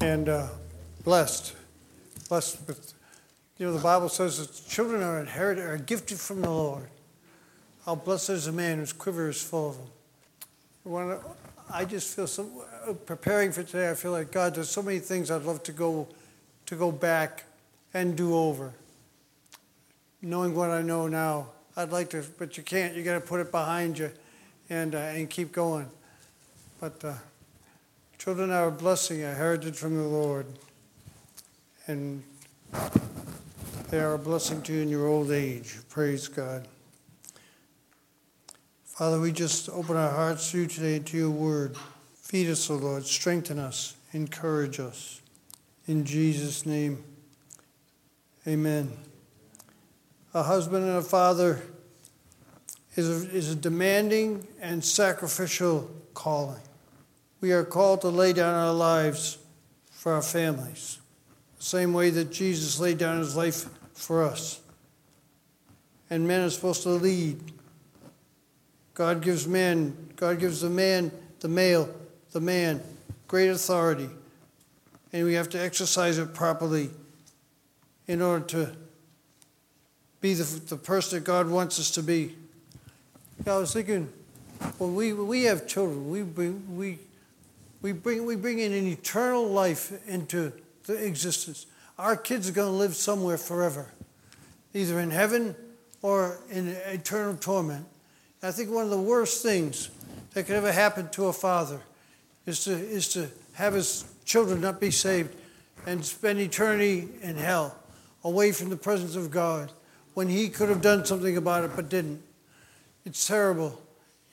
and uh, blessed. Blessed with, you know, the Bible says that children are inherited, are gifted from the Lord. How blessed is a man whose quiver is full of them. I, I just feel so, uh, preparing for today, I feel like, God, there's so many things I'd love to go, to go back and do over. Knowing what I know now, I'd like to, but you can't. You got to put it behind you, and uh, and keep going. But uh, children are a blessing, a heritage from the Lord, and they are a blessing to you in your old age. Praise God. Father, we just open our hearts to you today to your word. Feed us, O Lord. Strengthen us. Encourage us. In Jesus' name, amen. A husband and a father is a, is a demanding and sacrificial calling. We are called to lay down our lives for our families, the same way that Jesus laid down his life for us. And men are supposed to lead. God gives man, God gives the man, the male, the man, great authority. And we have to exercise it properly in order to be the, the person that God wants us to be. I was thinking, when we, we have children, we we, we, bring, we bring in an eternal life into the existence. Our kids are going to live somewhere forever, either in heaven or in eternal torment. I think one of the worst things that could ever happen to a father is to, is to have his children not be saved and spend eternity in hell, away from the presence of God, when he could have done something about it but didn't. It's terrible.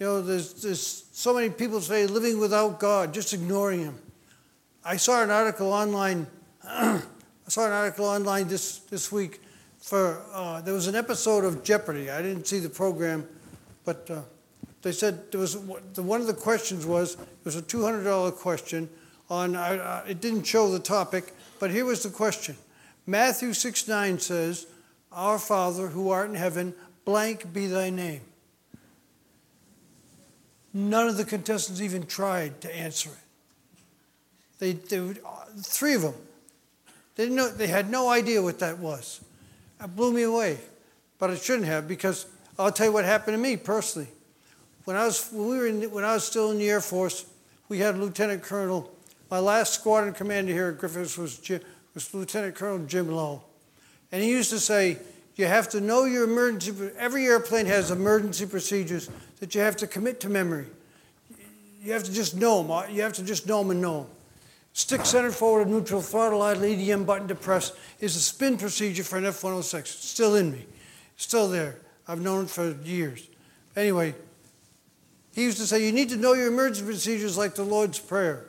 You know, there's, there's so many people say living without God, just ignoring Him. I saw an article online. I saw an article online this, this week for uh, there was an episode of Jeopardy. I didn't see the program, but uh, they said there was one of the questions was it was a two hundred dollar question on. It didn't show the topic, but here was the question. Matthew six nine says, "Our Father who art in heaven, blank be thy name." None of the contestants even tried to answer it. They, they uh, three of them, they, didn't know, they had no idea what that was. It blew me away. But it shouldn't have because I'll tell you what happened to me personally. When I was, when we were in, when I was still in the Air Force, we had a Lieutenant Colonel, my last squadron commander here at Griffiss was, was Lieutenant Colonel Jim Lowe. And he used to say, you have to know your emergency, every airplane has emergency procedures that you have to commit to memory. You have to just know them. You have to just know them and know them. Stick centered forward neutral, throttle idle, EDM button depressed is a spin procedure for an F 106. It's still in me. It's still there. I've known it for years. Anyway, he used to say, You need to know your emergency procedures like the Lord's Prayer.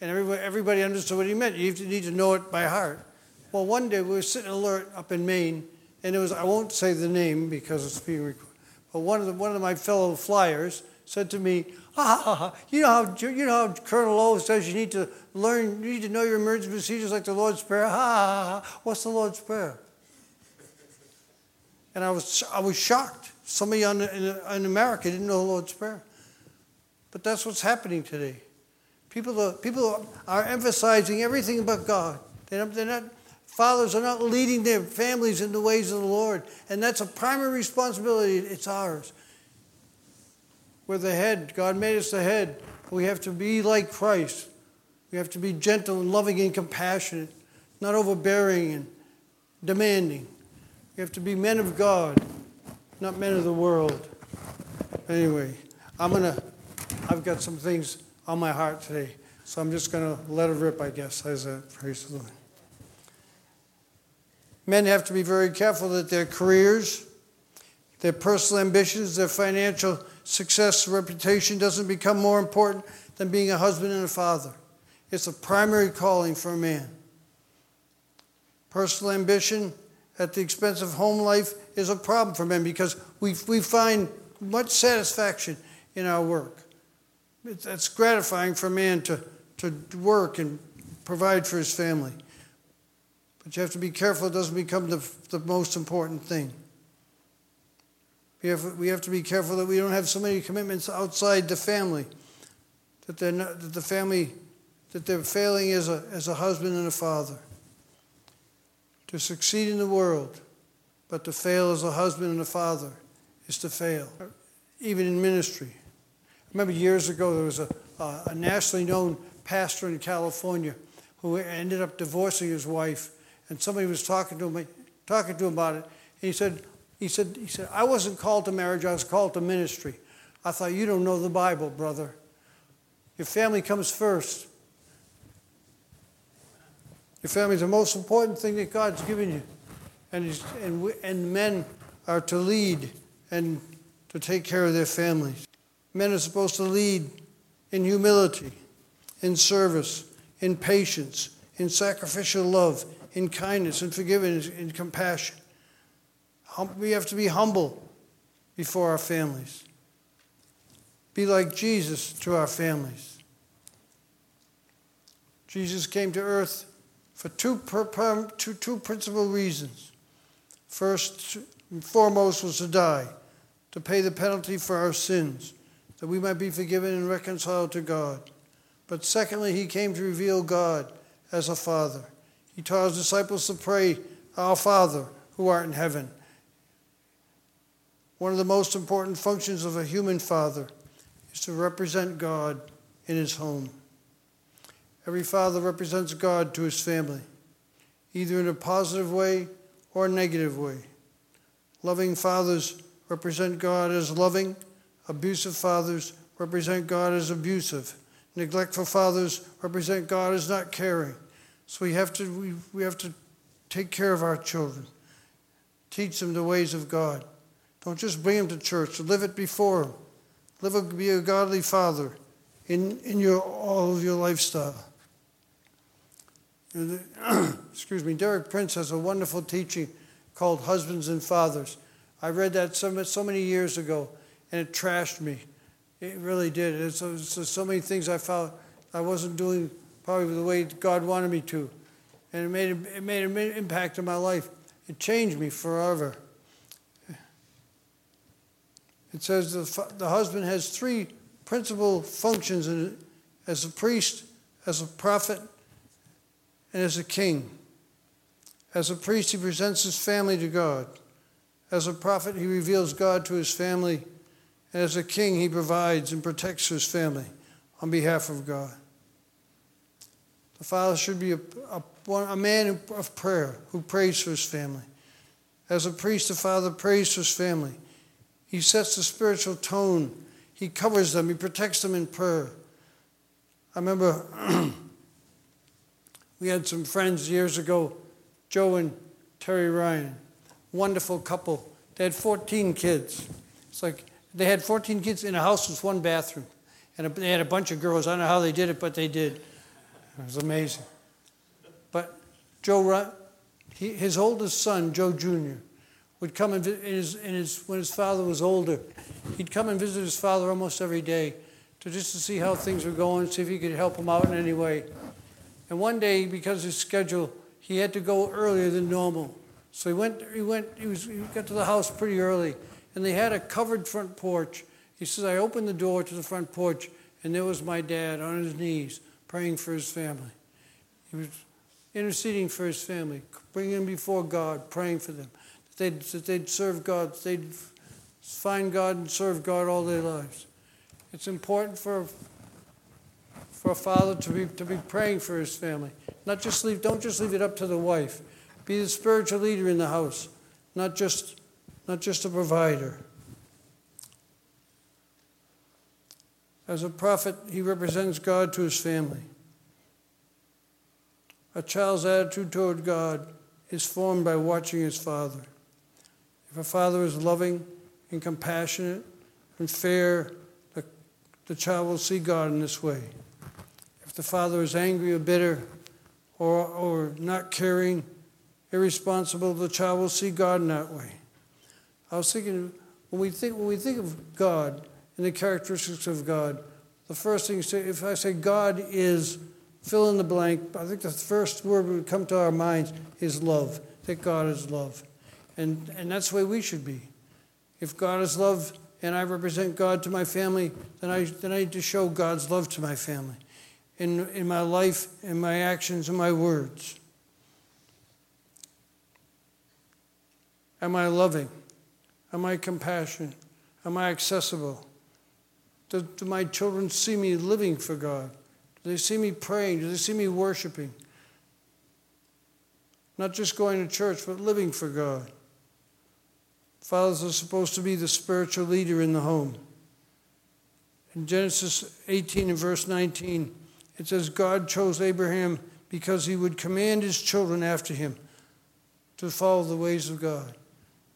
And everybody, everybody understood what he meant. You need to know it by heart. Well, one day we were sitting alert up in Maine, and it was, I won't say the name because it's being recorded, but one of, the, one of my fellow flyers said to me, ah, ha, ha, ha, you know how, you know how Colonel Lowe says you need to learn, you need to know your emergency procedures like the Lord's Prayer? Ha, ha, ha, what's the Lord's Prayer? And I was, I was shocked. Somebody on, in, in America didn't know the Lord's Prayer. But that's what's happening today. People are, people are emphasizing everything but God. They're not, they're not, fathers are not leading their families in the ways of the Lord. And that's a primary responsibility. It's ours. We're the head. God made us the head. We have to be like Christ. We have to be gentle and loving and compassionate, not overbearing and demanding. We have to be men of God, not men of the world. Anyway, I'm to, I've got some things on my heart today, so I'm just to let it rip, I guess, as a praise the Lord. Men have to be very careful that their careers, their personal ambitions, their financial success, reputation doesn't become more important than being a husband and a father. It's a primary calling for a man. Personal ambition at the expense of home life is a problem for men because we, we find much satisfaction in our work. It's, gratifying for a man to, to work and provide for his family. But you have to be careful it doesn't become the, the most important thing. We have, we have to be careful that we don't have so many commitments outside the family, that, they're not, that the family, that they're failing as a, as a husband and a father. To succeed in the world, but to fail as a husband and a father is to fail, even in ministry. I remember years ago there was a, a nationally known pastor in California who ended up divorcing his wife, and somebody was talking to him, talking to him about it, and he said, he said, he said, I wasn't called to marriage, I was called to ministry. I thought, you don't know the Bible, brother. Your family comes first. Your family is the most important thing that God's given you. And, and, we, and men are to lead and to take care of their families. Men are supposed to lead in humility, in service, in patience, in sacrificial love, in kindness, and forgiveness, in compassion. We have to be humble before our families. Be like Jesus to our families. Jesus came to earth for two, two, two principal reasons. First and foremost was to die, to pay the penalty for our sins, that we might be forgiven and reconciled to God. But secondly, he came to reveal God as a Father. He taught his disciples to pray, Our Father, who art in heaven. One of the most important functions of a human father is to represent God in his home. Every father represents God to his family, either in a positive way or a negative way. Loving fathers represent God as loving, abusive fathers represent God as abusive, neglectful fathers represent God as not caring. So we have to, we, we have to take care of our children, teach them the ways of God. Don't just bring them to church, live it before them. Live a, be a godly father in, in your, all of your lifestyle. Excuse me, Derek Prince has a wonderful teaching called Husbands and Fathers. I read that so, so many years ago, and it trashed me. It really did. It's, it's so many things I felt I wasn't doing probably the way God wanted me to. And it made, it made an impact in my life. It changed me forever. It says the, the husband has three principal functions in, as a priest, as a prophet, and as a king. As a priest, he presents his family to God. As a prophet, he reveals God to his family. And as a king, he provides and protects his family on behalf of God. The father should be a, a, a man of prayer who prays for his family. As a priest, the father prays for his family. He sets the spiritual tone. He covers them. He protects them in prayer. I remember we had some friends years ago, Joe and Terry Ryan, wonderful couple. They had 14 kids. It's like they had 14 kids in a house with one bathroom. And they had a bunch of girls. I don't know how they did it, but they did. It was amazing. But Joe, his oldest son, Joe Jr., would come and in his, in his, when his father was older, he'd come and visit his father almost every day to just to see how things were going, see if he could help him out in any way. And one day, because of his schedule, he had to go earlier than normal. So he went, he went, he, was, he got to the house pretty early, and they had a covered front porch. He says, I opened the door to the front porch, and there was my dad on his knees praying for his family. He was interceding for his family, bringing them before God, praying for them that they'd, that they'd serve God, that they'd find God and serve God all their lives. It's important for, for a father to be, to be praying for his family. Not just leave, don't just leave it up to the wife. Be the spiritual leader in the house, not just, not just a provider. As a prophet, he represents God to his family. A child's attitude toward God is formed by watching his father. If a father is loving and compassionate and fair, the, the child will see God in this way. If the father is angry or bitter or, or not caring, irresponsible, the child will see God in that way. I was thinking, when we think, when we think of God and the characteristics of God, the first thing, you say, if I say God is fill in the blank, I think the first word that would come to our minds is love, that God is love. And, and that's the way we should be. If God is love and I represent God to my family, then I, then I need to show God's love to my family in, in my life, in my actions, and my words. Am I loving? Am I compassionate? Am I accessible? Do, do my children see me living for God? Do they see me praying? Do they see me worshiping? Not just going to church, but living for God. Fathers are supposed to be the spiritual leader in the home. In Genesis 18 and verse 19, it says, God chose Abraham because he would command his children after him to follow the ways of God.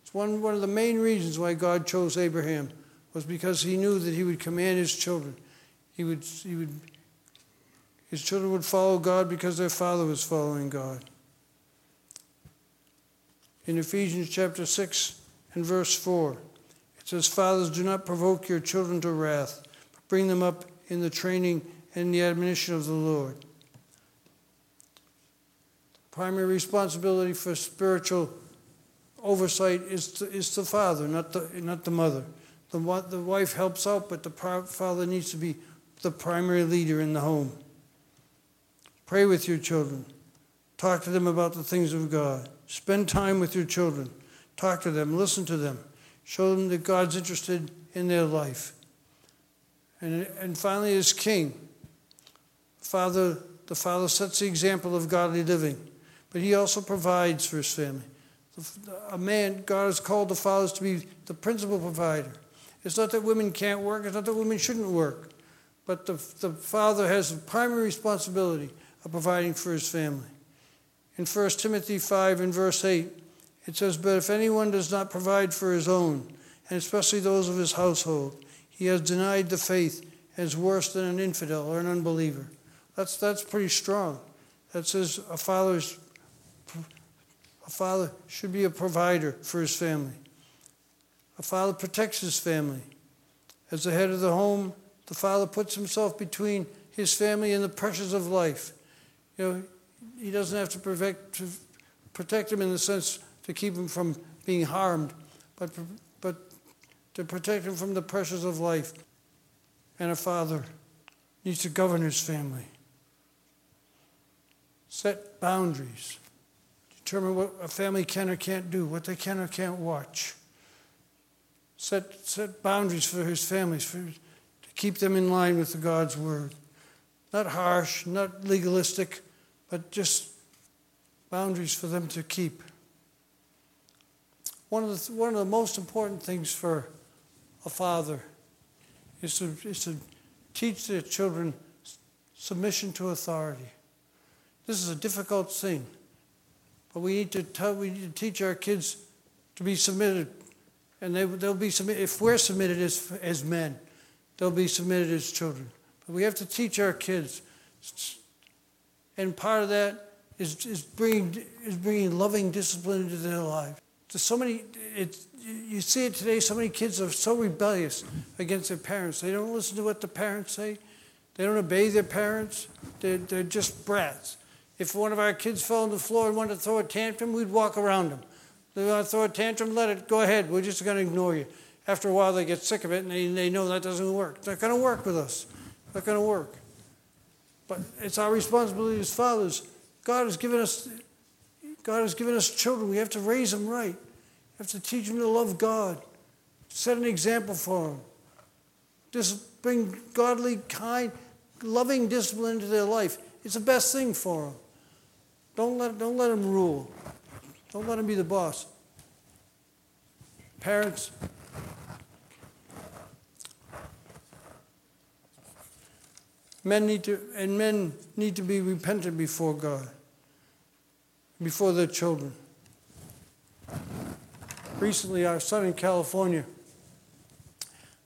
It's one, one of the main reasons why God chose Abraham was because he knew that he would command his children. He would, he would, his children would follow God because their father was following God. In Ephesians chapter 6 and verse 4, it says, Fathers, do not provoke your children to wrath, but bring them up in the training and the admonition of the Lord. Primary responsibility for spiritual oversight is, to, is the father, not the, not the mother. The, the wife helps out, but the father needs to be the primary leader in the home. Pray with your children. Talk to them about the things of God. Spend time with your children. Talk to them. Listen to them. Show them that God's interested in their life. And, and finally, as king, father, the father sets the example of godly living, but he also provides for his family. A man, God has called the fathers to be the principal provider. It's not that women can't work, it's not that women shouldn't work. But the, the father has the primary responsibility of providing for his family. In 1 Timothy 5 and verse 8, it says, But if anyone does not provide for his own, and especially those of his household, he has denied the faith and is worse than an infidel or an unbeliever. That's, that's pretty strong. That says a father's a father should be a provider for his family. A father protects his family. As the head of the home, the father puts himself between his family and the pressures of life. You know, he doesn't have to protect, to protect him in the sense to keep him from being harmed, but, but to protect him from the pressures of life. And a father needs to govern his family, set boundaries, determine what a family can or can't do, what they can or can't watch set, set boundaries for his families, for, to keep them in line with the God's word. Not harsh, not legalistic, but just boundaries for them to keep. One of the, one of the most important things for a father is to, is to teach their children submission to authority. This is a difficult thing, but we need to, tell, we need to teach our kids to be submitted and they, they'll be submitted, if we're submitted as, as men, they'll be submitted as children. But we have to teach our kids. And part of that is, is, bringing, is bringing loving discipline into their lives. So many, it, you see it today, so many kids are so rebellious against their parents. They don't listen to what the parents say. They don't obey their parents. They're, they're just brats. If one of our kids fell on the floor and wanted to throw a tantrum, we'd walk around them. They want to throw a tantrum, let it go ahead. We're just going to ignore you. After a while, they get sick of it and they, they know that doesn't work. It's not going to work with us. It's not going to work. But it's our responsibility as fathers. God has given us God has given us children. We have to raise them right. We have to teach them to love God. Set an example for them. Just bring godly, kind, loving discipline into their life. It's the best thing for them. Don't let, don't let them rule. Don't let him be the boss. Parents, men need to, and men need to be repentant before God, before their children. Recently, our son in California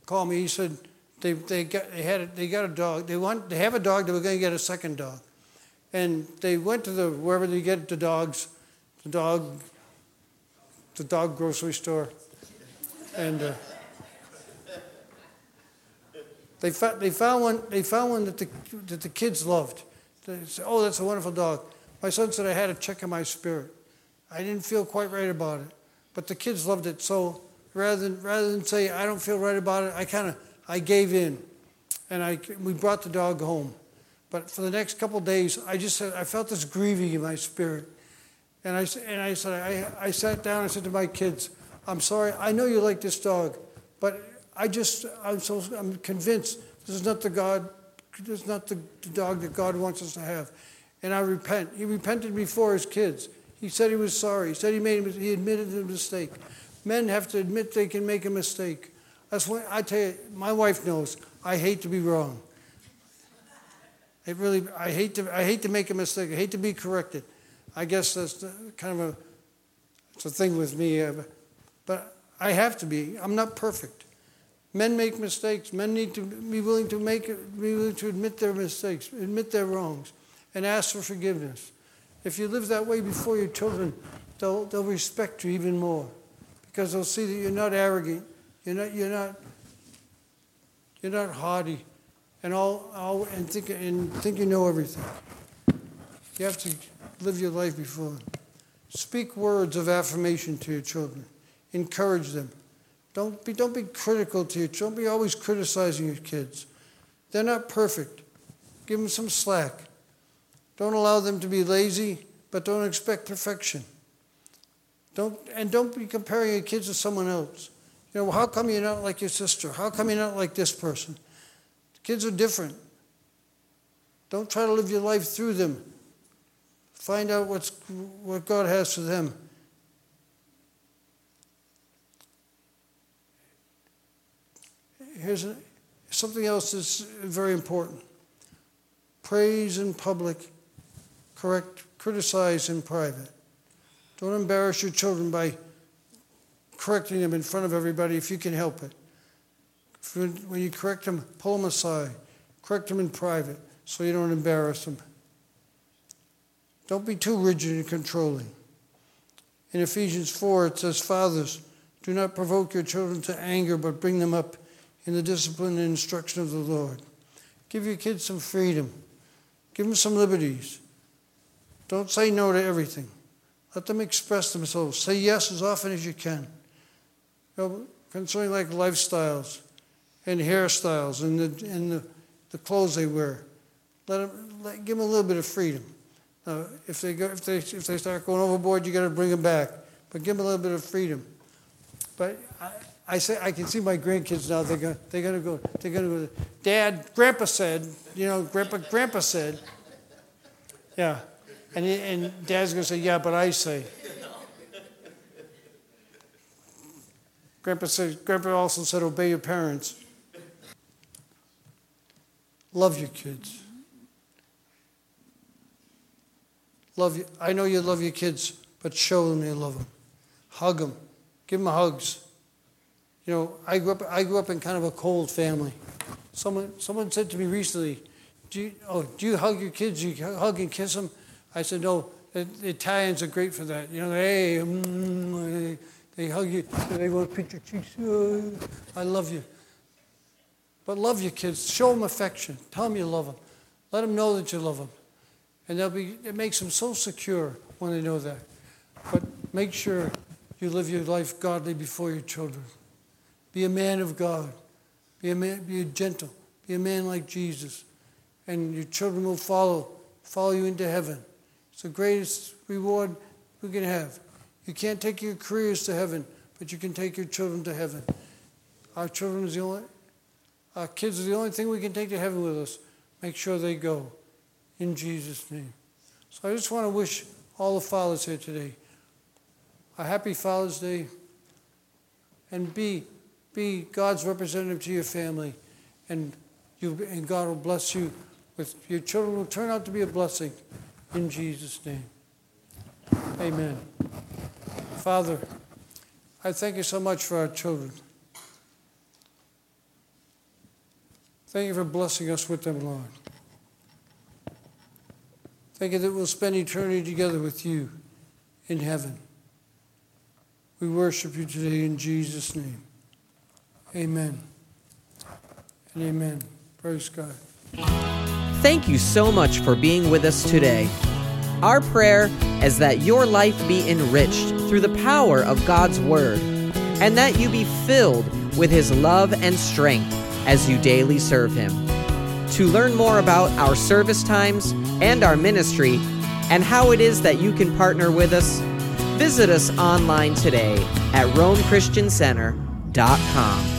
called me. He said, they, they, got, they, had a, they got a dog. They, want, they have a dog, they were going to get a second dog. And they went to the wherever they get the dogs, the dog, the dog grocery store. And uh, they, found, they, found one, they found one that the, that the kids loved. They said, oh, that's a wonderful dog. My son said I had a check in my spirit. I didn't feel quite right about it. But the kids loved it. So rather than, rather than say, I don't feel right about it, I kind of, I gave in. And I, we brought the dog home. But for the next couple days, I just said, I felt this grieving in my spirit. And I, and I said, I, I sat down and said to my kids, I'm sorry, I know you like this dog, but I just, I'm so, I'm convinced this is not the God, this is not the, the dog that God wants us to have. And I repent. He repented before his kids. He said he was sorry. He said he made, he admitted the mistake. Men have to admit they can make a mistake. That's what I tell you, my wife knows I hate to be wrong. It really, I hate to, I hate to make a mistake. I hate to be corrected. I guess that's kind of a, it's a thing with me. Uh, but I have to be. I'm not perfect. Men make mistakes. Men need to be willing to make, be willing to admit their mistakes, admit their wrongs, and ask for forgiveness. If you live that way before your children, they'll, they'll respect you even more because they'll see that you're not arrogant, you're not, you're not, you're not haughty, and all, all and think and think you know everything. You have to live your life before them. Speak words of affirmation to your children. Encourage them. Don't be, don't be critical to your children. Don't be always criticizing your kids. They're not perfect. Give them some slack. Don't allow them to be lazy, but don't expect perfection. Don't, and don't be comparing your kids to someone else. You know, how come you're not like your sister? How come you're not like this person? Kids are different. Don't try to live your life through them. Find out what's, what God has for them. Here's something else that's very important praise in public, correct, criticize in private. Don't embarrass your children by correcting them in front of everybody if you can help it. when you correct them, pull them aside. Correct them in private so you don't embarrass them. Don't be too rigid and controlling. In Ephesians 4, it says, Fathers, do not provoke your children to anger, but bring them up in the discipline and instruction of the Lord. Give your kids some freedom, give them some liberties. Don't say no to everything. Let them express themselves. Say yes as often as you can. You know, concerning like lifestyles and hairstyles and the, and the, the clothes they wear. Let them, let, give them a little bit of freedom. Uh, if, they go, if, they, if they start going overboard, you got to bring them back. But give them a little bit of freedom. But I, I say I can see my grandkids now. They're going they're gonna go. They're gonna go. Dad, Grandpa said. You know, Grandpa, Grandpa said. Yeah, and and Dad's gonna say, yeah, but I say. Grandpa said. Grandpa also said, obey your parents. Love your kids. Love you. I know you love your kids, but show them you love them. Hug them. Give them hugs. You know, I grew up. I grew up in kind of a cold family. Someone, someone said to me recently, "Do you, oh, do you hug your kids? Do you hug and kiss them?" I said, "No. The, Italians are great for that. You know, hey, mm, they, they hug you. They want to pinch your cheeks. Oh, I love you." But love your kids. Show them affection. Tell them you love them. Let them know that you love them. And they'll be, it makes them so secure when they know that. But make sure you live your life godly before your children. Be a man of God. Be a man, be a gentle. Be a man like Jesus. And your children will follow, follow you into heaven. It's the greatest reward we can have. You can't take your careers to heaven, but you can take your children to heaven. Our children is the only, our kids are the only thing we can take to heaven with us. Make sure they go in Jesus' name. So I just want to wish all the fathers here today a happy Father's Day and be, be God's representative to your family and, you, and God will bless you with your children will turn out to be a blessing in Jesus' name. Amen. Father, I thank you so much for our children. Thank you for blessing us with them, Lord. Thank you that we'll spend eternity together with you in heaven. We worship you today in Jesus' name. Amen. And amen. Praise God. Thank you so much for being with us today. Our prayer is that your life be enriched through the power of God's Word and that you be filled with His love and strength as you daily serve Him. To learn more about our service times and our ministry and how it is that you can partner with us, visit us online today at RomeChristianCenter.com.